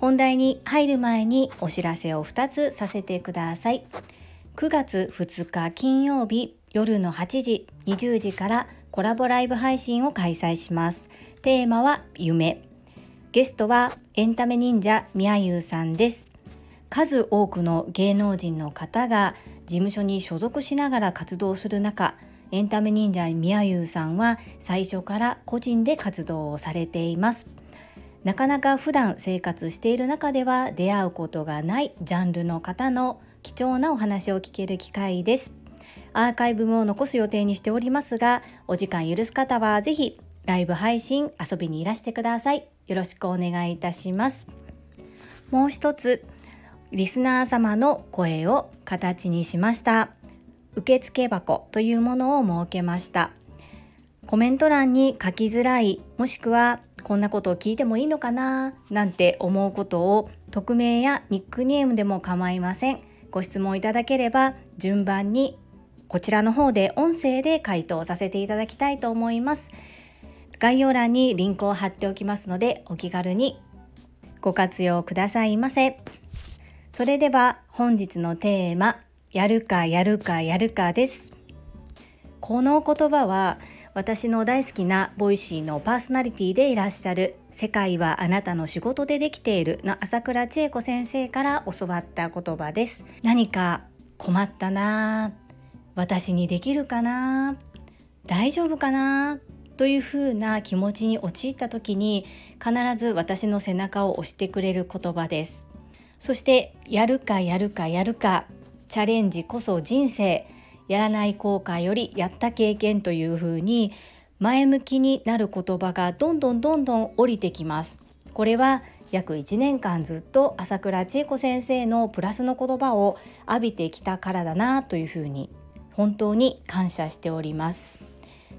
本題に入る前にお知らせを2つさせてください。9月2日金曜日夜の8時20時からコラボライブ配信を開催します。テーマは夢。ゲストはエンタメ忍者みやゆうさんです。数多くの芸能人の方が事務所に所属しながら活動する中エンタメ忍者みやゆうさんは最初から個人で活動をされています。なかなか普段生活している中では出会うことがないジャンルの方の貴重なお話を聞ける機会です。アーカイブも残す予定にしておりますがお時間許す方はぜひライブ配信遊びにいらしてください。よろしくお願いいたします。もう一つリスナー様の声を形にしました。受付箱というものを設けました。コメント欄に書きづらいもしくはこんなことを聞いてもいいのかな？なんて思うことを匿名やニックネームでも構いません。ご質問いただければ順番にこちらの方で音声で回答させていただきたいと思います。概要欄にリンクを貼っておきますのでお気軽にご活用くださいませ。それでは本日のテーマやるかやるかやるかです。この言葉は私の大好きな Voicy のパーソナリティでいらっしゃる世界はあなたの仕事でできているの朝倉千恵子先生から教わった言葉です。何か困ったな私にできるかな大丈夫かなというふうな気持ちに陥った時に必ず私の背中を押してくれる言葉です。そしてやるかやるかやるかチャレンジこそ人生。やらない後悔よりやった経験というふうに前向きになる言葉がどんどんどんどん降りてきます。これは約1年間ずっと朝倉千恵子先生のプラスの言葉を浴びてきたからだなというふうに本当に感謝しております。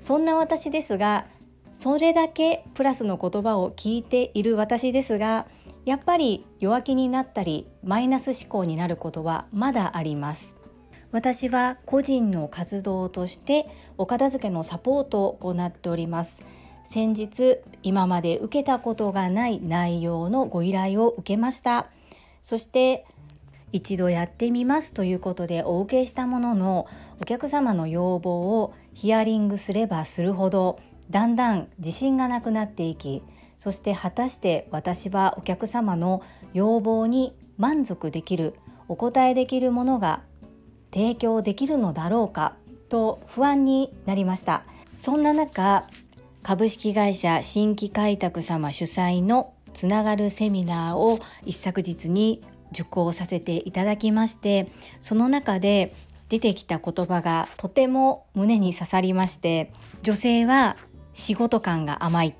そんな私ですがそれだけプラスの言葉を聞いている私ですがやっぱり弱気になったりマイナス思考になることはまだあります。私は個人の活動としてお片付けのサポートを行っております。先日今まで受けたことがない内容のご依頼を受けました。そして一度やってみますということでお受けしたもののお客様の要望をヒアリングすればするほどだんだん自信がなくなっていきそして果たして私はお客様の要望に満足できるお答えできるものが提供できるのだろうかと不安になりました。そんな中株式会社新規開拓様主催のつながるセミナーを一昨日に受講させていただきましてその中で出てきた言葉がとても胸に刺さりまして女性は仕事感が甘い。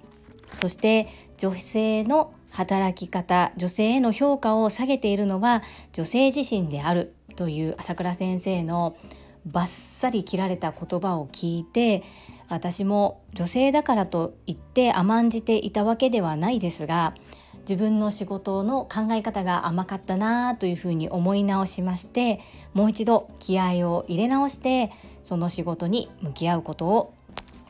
そして女性の働き方女性への評価を下げているのは女性自身である。という朝倉先生のバッサリ切られた言葉を聞いて私も女性だからと言って甘んじていたわけではないですが自分の仕事の考え方が甘かったなというふうに思い直しましてもう一度気合を入れ直してその仕事に向き合うことを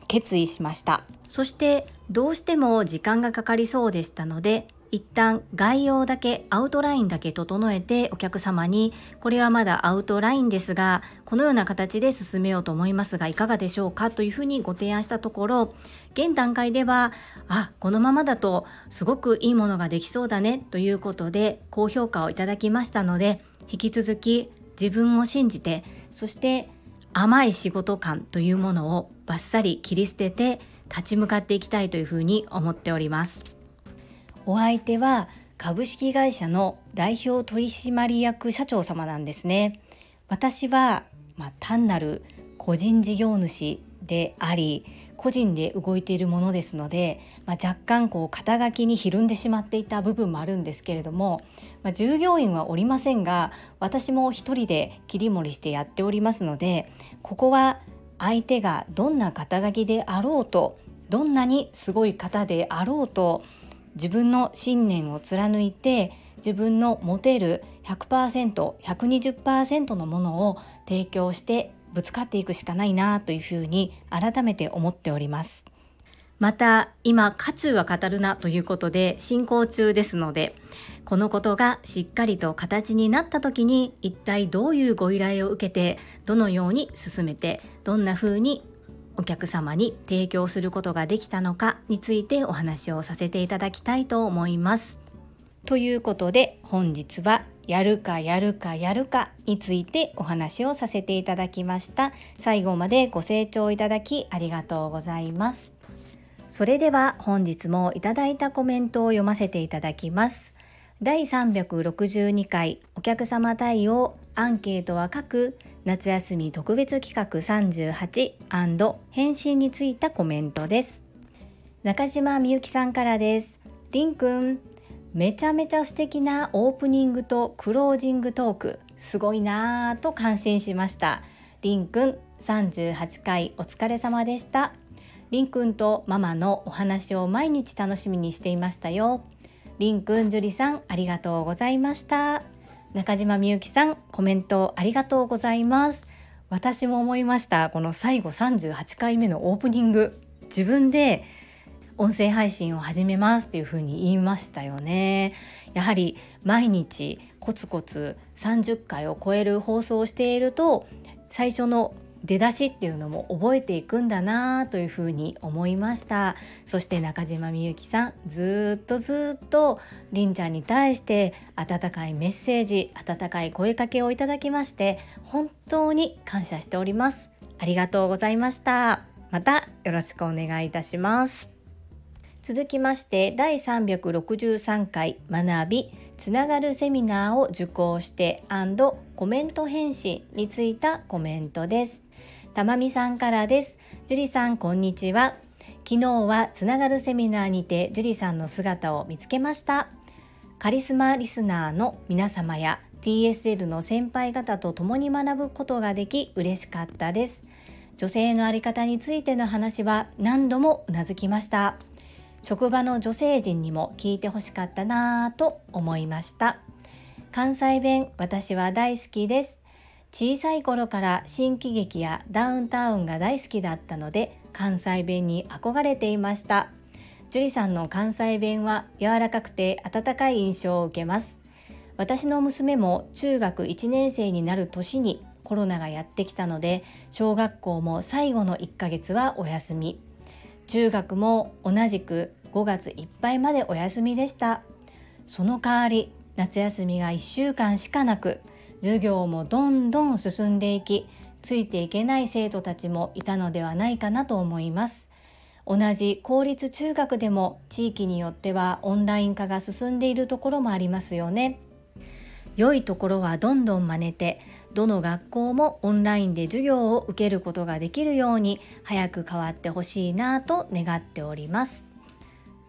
決意しました。そしてどうしても時間がかかりそうでしたので一旦概要だけアウトラインだけ整えてお客様にこれはまだアウトラインですがこのような形で進めようと思いますがいかがでしょうかというふうにご提案したところ現段階ではあこのままだとすごくいいものができそうだねということで高評価をいただきましたので引き続き自分を信じてそして甘い仕事感というものをバッサリ切り捨てて立ち向かっていきたいというふうに思っております。お相手は株式会社の代表取締役社長様なんですね。私は、まあ、単なる個人事業主であり個人で動いているものですので、まあ、若干こう肩書きにひるんでしまっていた部分もあるんですけれどもまあ、従業員はおりませんが私も一人で切り盛りしてやっておりますのでここは相手がどんな肩書きであろうとどんなにすごい方であろうと自分の信念を貫いて自分の持てる 100%120% のものを提供してぶつかっていくしかないなというふうに改めて思っております。また今渦中は語るなということで進行中ですのでこのことがしっかりと形になった時に一体どういうご依頼を受けてどのように進めてどんな風にお客様に提供することができたのかについてお話をさせていただきたいと思います。ということで本日はやるかやるかやるかについてお話をさせていただきました。最後までご清聴いただきありがとうございます。それでは本日もいただいたコメントを読ませていただきます。第362回お客様対応アンケートは書く夏休み特別企画38返信についたコメントです。中島みゆきさんからです。りんくん、めちゃめちゃ素敵なオープニングとクロージングトーク、すごいなぁと感心しました。りんくん、38回お疲れ様でした。りんくんとママのお話を毎日楽しみにしていましたよ。りんくん、樹里さん、ありがとうございました。中島みゆきさん、コメントありがとうございます。私も思いました。この最後38回目のオープニング。自分で音声配信を始めますっていうふうに言いましたよね。やはり毎日コツコツ30回を超える放送をしていると最初の出だしっていうのも覚えていくんだなというふうに思いました。そして中島みゆきさんずっとずっとりんちゃんに対して温かいメッセージ温かい声かけをいただきまして本当に感謝しております。ありがとうございました。またよろしくお願いいたします。続きまして第363回学びつながるセミナーを受講してコメント返信についたコメントです。たまみさんからです。樹里さん、こんにちは。昨日はつながるセミナーにて樹里さんの姿を見つけました。カリスマリスナーの皆様や TSL の先輩方と共に学ぶことができ嬉しかったです。女性の在り方についての話は何度もうなずきました。職場の女性陣にも聞いてほしかったなぁと思いました。関西弁私は大好きです。小さい頃から新喜劇やダウンタウンが大好きだったので関西弁に憧れていました。樹里さんの関西弁は柔らかくて温かい印象を受けます。私の娘も中学1年生になる年にコロナがやってきたので小学校も最後の1ヶ月はお休み。中学も同じく5月いっぱいまでお休みでした。その代わり夏休みが1週間しかなく授業もどんどん進んでいきついていけない生徒たちもいたのではないかなと思います。同じ公立中学でも地域によってはオンライン化が進んでいるところもありますよね。良いところはどんどん真似てどの学校もオンラインで授業を受けることができるように早く変わってほしいなと願っております。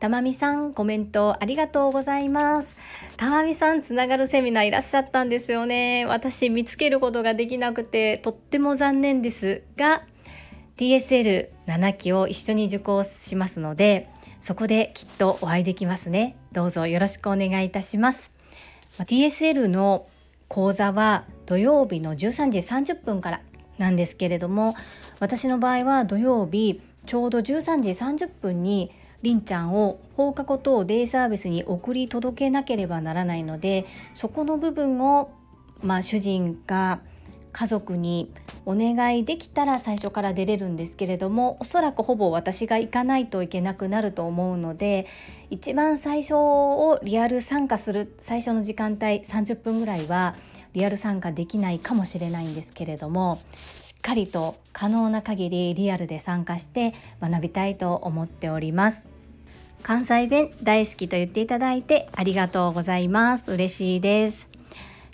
たまみさん、コメントありがとうございます。たまみさん、つながるセミナーいらっしゃったんですよね。私、見つけることができなくて、とっても残念ですが、TSL7 期を一緒に受講しますので、そこできっとお会いできますね。どうぞよろしくお願いいたします。TSL の講座は土曜日の13時30分からなんですけれども、私の場合は土曜日ちょうど13時30分にりんちゃんを放課後等デイサービスに送り届けなければならないのでそこの部分を、まあ、主人か家族にお願いできたら最初から出れるんですけれどもおそらくほぼ私が行かないといけなくなると思うので一番最初をリアル参加する最初の時間帯30分ぐらいはリアル参加できないかもしれないんですけれどもしっかりと可能な限りリアルで参加して学びたいと思っております。関西弁大好きと言っていただいてありがとうございます。嬉しいです。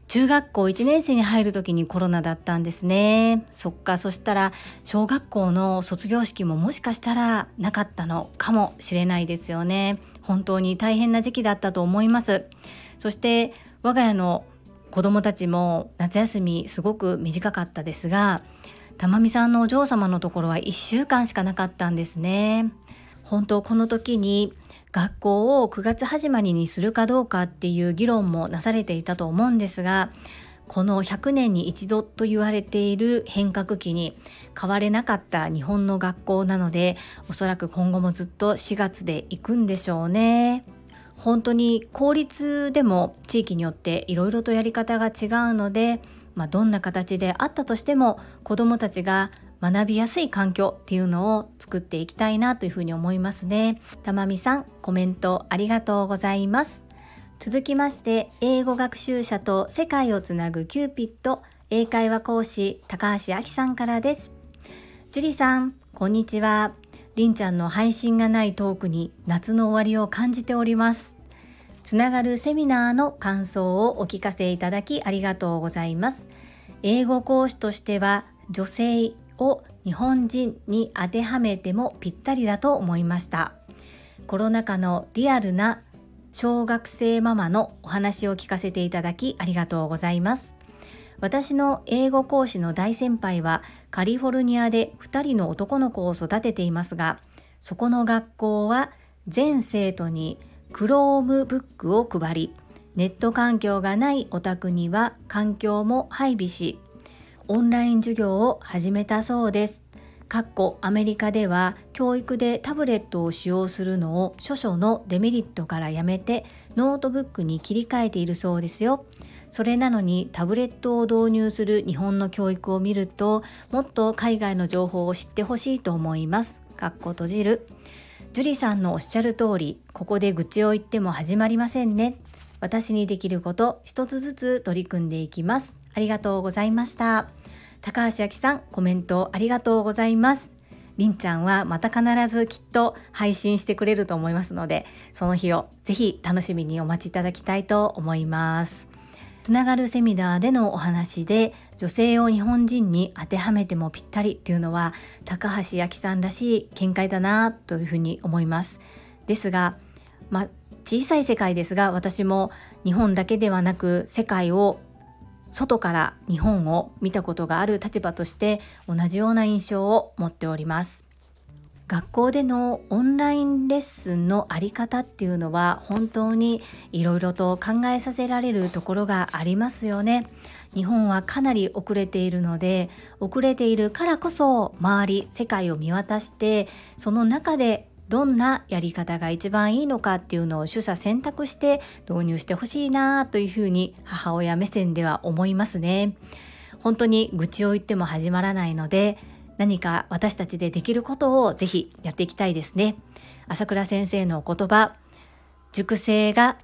中学校1年生に入る時にコロナだったんですね。そっか。そしたら小学校の卒業式ももしかしたらなかったのかもしれないですよね。本当に大変な時期だったと思います。そして我が家の子供たちも夏休みすごく短かったですが玉美さんのお嬢様のところは1週間しかなかったんですね本当この時に学校を9月始まりにするかどうかっていう議論もなされていたと思うんですがこの100年に一度と言われている変革期に変われなかった日本の学校なのでおそらく今後もずっと4月で行くんでしょうね。本当に公立でも地域によっていろいろとやり方が違うので、まあ、どんな形であったとしても子どもたちが学びやすい環境っていうのを作っていきたいなというふうに思いますね。たまみさんコメントありがとうございます。続きまして英語学習者と世界をつなぐキューピット英会話講師高橋明さんからです。樹里さんこんにちは。りんちゃんの配信がないトークに夏の終わりを感じております。つながるセミナーの感想をお聞かせいただきありがとうございます。英語講師としては女性を日本人に当てはめてもぴったりだと思いました。コロナ禍のリアルな小学生ママのお話を聞かせていただきありがとうございます。私の英語講師の大先輩はカリフォルニアで2人の男の子を育てていますが、そこの学校は全生徒に Chromebook を配り、ネット環境がないお宅には環境も配備し、オンライン授業を始めたそうです。かっこアメリカでは教育でタブレットを使用するのを諸々のデメリットからやめてノートブックに切り替えているそうですよ。それなのにタブレットを導入する日本の教育を見るともっと海外の情報を知ってほしいと思います。かっこ閉じる。樹里さんのおっしゃる通り、ここで愚痴を言っても始まりませんね。私にできること一つずつ取り組んでいきます。ありがとうございました。高橋明さん、コメントありがとうございます。りんちゃんはまた必ずきっと配信してくれると思いますので、その日をぜひ楽しみにお待ちいただきたいと思います。つながるセミナーでのお話で女性を日本人に当てはめてもぴったりっていうのは高橋明さんらしい見解だなというふうに思います。ですがまあ小さい世界ですが私も日本だけではなく世界を外から日本を見たことがある立場として同じような印象を持っております。学校でのオンラインレッスンのあり方っていうのは本当にいろいろと考えさせられるところがありますよね。日本はかなり遅れているので遅れているからこそ周り世界を見渡してその中でどんなやり方が一番いいのかっていうのを取捨選択して導入してほしいなというふうに母親目線では思いますね。本当に愚痴を言っても始まらないので何か私たちでできることをぜひやっていきたいですね。朝倉先生のお言葉、熟成が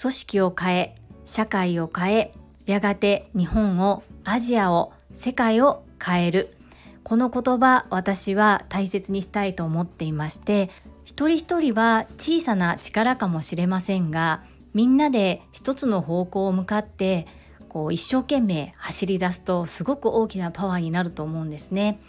組織を変え、社会を変え、やがて日本を、アジアを、世界を変える。この言葉、私は大切にしたいと思っていまして、一人一人は小さな力かもしれませんが、みんなで一つの方向を向かってこう一生懸命走り出すとすごく大きなパワーになると思うんですね。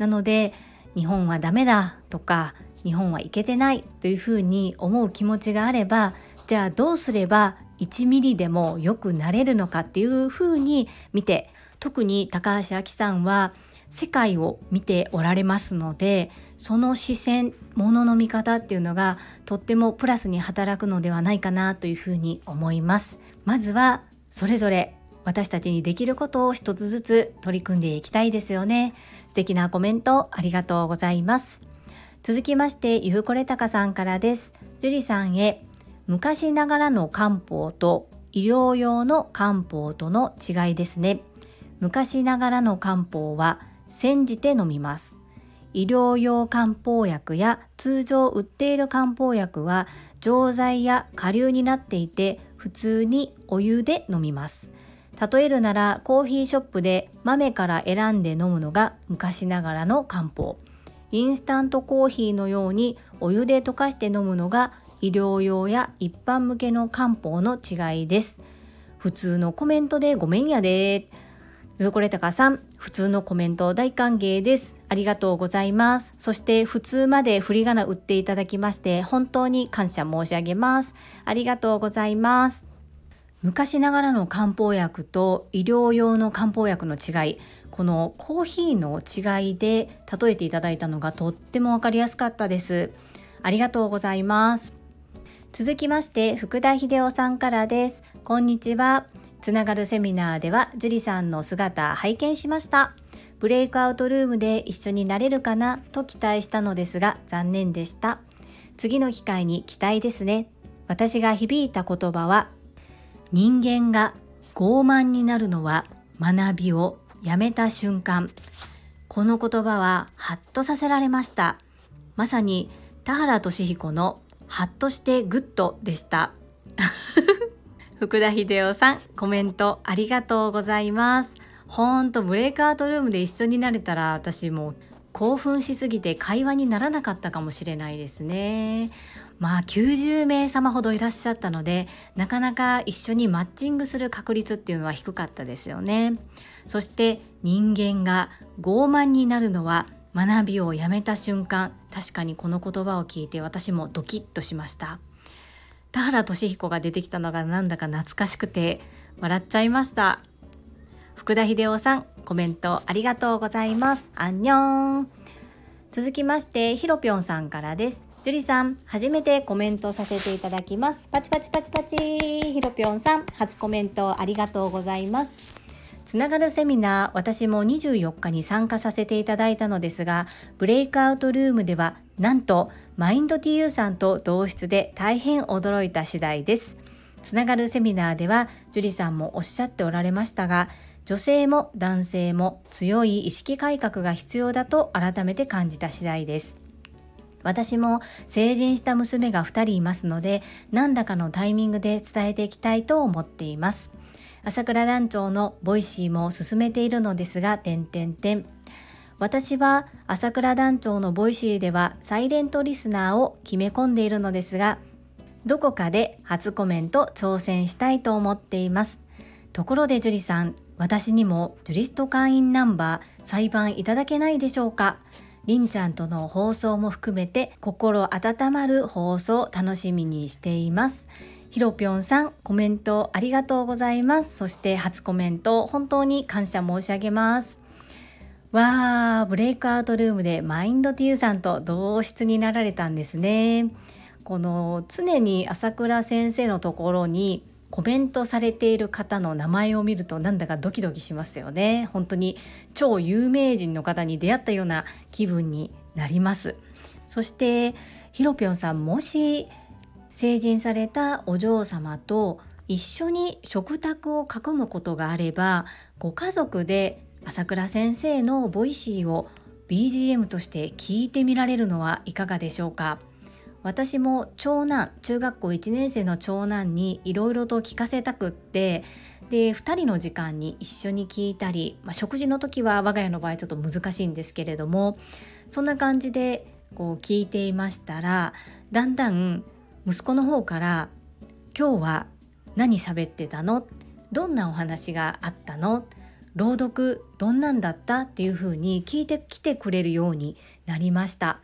なので日本はダメだとか日本はいけてないというふうに思う気持ちがあればじゃあどうすれば1ミリでも良くなれるのかっていうふうに見て特に高橋明さんは世界を見ておられますのでその視線ものの見方っていうのがとってもプラスに働くのではないかなというふうに思います。まずはそれぞれ私たちにできることを一つずつ取り組んでいきたいですよね素敵なコメントありがとうございます。続きまして、ゆふこれたかさんからです。樹里さんへ、昔ながらの漢方と医療用の漢方との違いですね。昔ながらの漢方は煎じて飲みます。医療用漢方薬や通常売っている漢方薬は錠剤や下流になっていて普通にお湯で飲みます。例えるならコーヒーショップで豆から選んで飲むのが昔ながらの漢方。インスタントコーヒーのようにお湯で溶かして飲むのが医療用や一般向けの漢方の違いです。普通のコメントでごめんやで。よこれたかさん普通のコメント大歓迎です。ありがとうございます。そして普通まで振り仮名打っていただきまして本当に感謝申し上げます。ありがとうございます。昔ながらの漢方薬と医療用の漢方薬の違いこのコーヒーの違いで例えていただいたのがとっても分かりやすかったです。ありがとうございます。続きまして福田秀夫さんからです。こんにちは。つながるセミナーでは樹里さんの姿拝見しました。ブレイクアウトルームで一緒になれるかな？と期待したのですが残念でした。次の機会に期待ですね。私が響いた言葉は人間が傲慢になるのは学びをやめた瞬間。この言葉はハッとさせられました。まさに田原俊彦のハッとしてグッドでした。福田秀夫さんコメントありがとうございます。ほんとブレイクアウトルームで一緒になれたら私も興奮しすぎて会話にならなかったかもしれないですね。まあ90名様ほどいらっしゃったのでなかなか一緒にマッチングする確率っていうのは低かったですよね。そして人間が傲慢になるのは学びをやめた瞬間確かにこの言葉を聞いて私もドキッとしました。田原俊彦が出てきたのがなんだか懐かしくて笑っちゃいました。福田秀夫さんコメントありがとうございますアンニョン続きましてひろぴょんさんからですジュリさん、初めてコメントさせていただきます。パチパチパチパチ。ひろぴょんさん、初コメントありがとうございます。つながるセミナー、私も24日に参加させていただいたのですが、ブレイクアウトルームでは、なんと、マインド TU さんと同室で大変驚いた次第です。つながるセミナーでは、ジュリさんもおっしゃっておられましたが、女性も男性も強い意識改革が必要だと改めて感じた次第です。私も成人した娘が2人いますので何らかのタイミングで伝えていきたいと思っています。朝倉団長の Voicy も勧めているのですが点々点私は朝倉団長の Voicy ではサイレントリスナーを決め込んでいるのですがどこかで初コメント挑戦したいと思っています。ところで樹里さん私にもジュリスト会員ナンバー裁判いただけないでしょうか？りんちゃんとの放送も含めて心温まる放送楽しみにしています。ひろぴょんさん、コメントありがとうございます。そして初コメント、本当に感謝申し上げます。わー、ブレイクアウトルームでマインドティーさんと同室になられたんですね。この常に朝倉先生のところにコメントされている方の名前を見るとなんだかドキドキしますよね。本当に超有名人の方に出会ったような気分になります。そしてひろぴょんさんもし成人されたお嬢様と一緒に食卓を囲むことがあればご家族で朝倉先生の Voicy を BGM として聞いてみられるのはいかがでしょうか？私も長男中学校1年生の長男にいろいろと聞かせたくってで2人の時間に一緒に聞いたり、まあ、食事の時は我が家の場合ちょっと難しいんですけれどもそんな感じでこう聞いていましたらだんだん息子の方から「今日は何喋ってたの?」どんなお話があったの？朗読どんなんだった？っていうふうに聞いてきてくれるようになりました。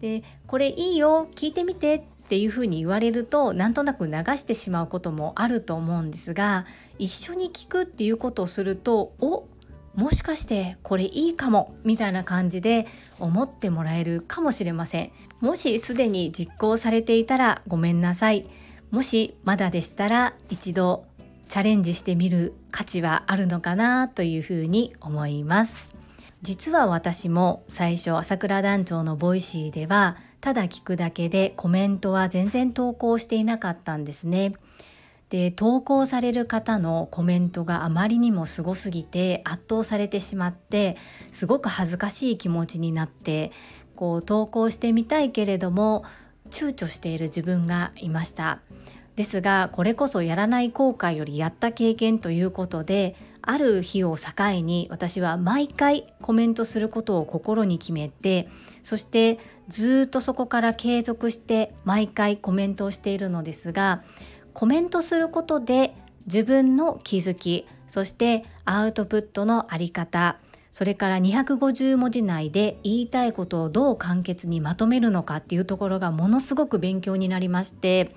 でこれいいよ聞いてみてっていうふうに言われるとなんとなく流してしまうこともあると思うんですが一緒に聞くっていうことをするとおもしかしてこれいいかもみたいな感じで思ってもらえるかもしれません。もしすでに実行されていたらごめんなさい。もしまだでしたら一度チャレンジしてみる価値はあるのかなというふうに思います。実は私も最初朝倉団長の Voicy ではただ聞くだけでコメントは全然投稿していなかったんですね。で投稿される方のコメントがあまりにもすごすぎて圧倒されてしまってすごく恥ずかしい気持ちになってこう投稿してみたいけれども躊躇している自分がいましたですがこれこそやらない後悔よりやった経験ということである日を境に私は毎回コメントすることを心に決めてそしてずっとそこから継続して毎回コメントをしているのですがコメントすることで自分の気づきそしてアウトプットのあり方それから250文字内で言いたいことをどう簡潔にまとめるのかっていうところがものすごく勉強になりまして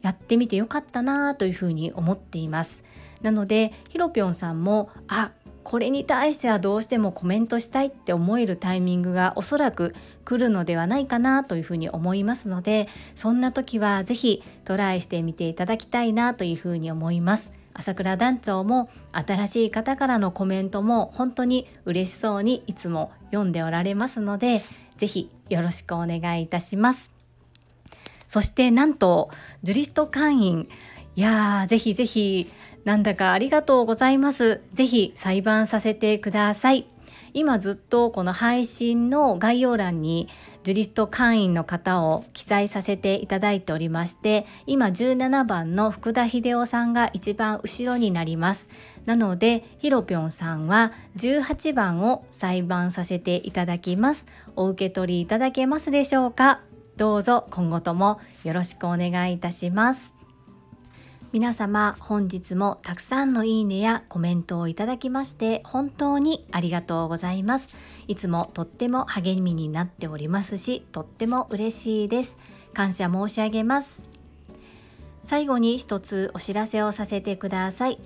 やってみてよかったなというふうに思っています。なのでひろぴょんさんもあこれに対してはどうしてもコメントしたいって思えるタイミングがおそらく来るのではないかなというふうに思いますのでそんな時は是非トライしてみていただきたいなというふうに思います。朝倉団長も新しい方からのコメントも本当に嬉しそうにいつも読んでおられますので是非よろしくお願いいたします。そしてなんとジュリスト会員。いやーぜひぜひなんだかありがとうございます。ぜひ裁判させてください。今ずっとこの配信の概要欄にジュリスト会員の方を記載させていただいておりまして今17番の福田秀夫さんが一番後ろになりますなのでひろぴょんさんは18番を裁判させていただきますお受け取りいただけますでしょうか？どうぞ今後ともよろしくお願いいたします皆様本日もたくさんのいいねやコメントをいただきまして本当にありがとうございます。いつもとっても励みになっておりますしとっても嬉しいです。感謝申し上げます。最後に一つお知らせをさせてください。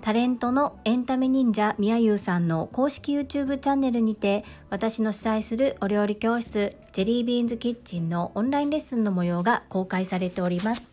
タレントのエンタメ忍者みやゆうさんの公式 YouTube チャンネルにて私の主催するお料理教室ジェリービーンズキッチンのオンラインレッスンの模様が公開されております。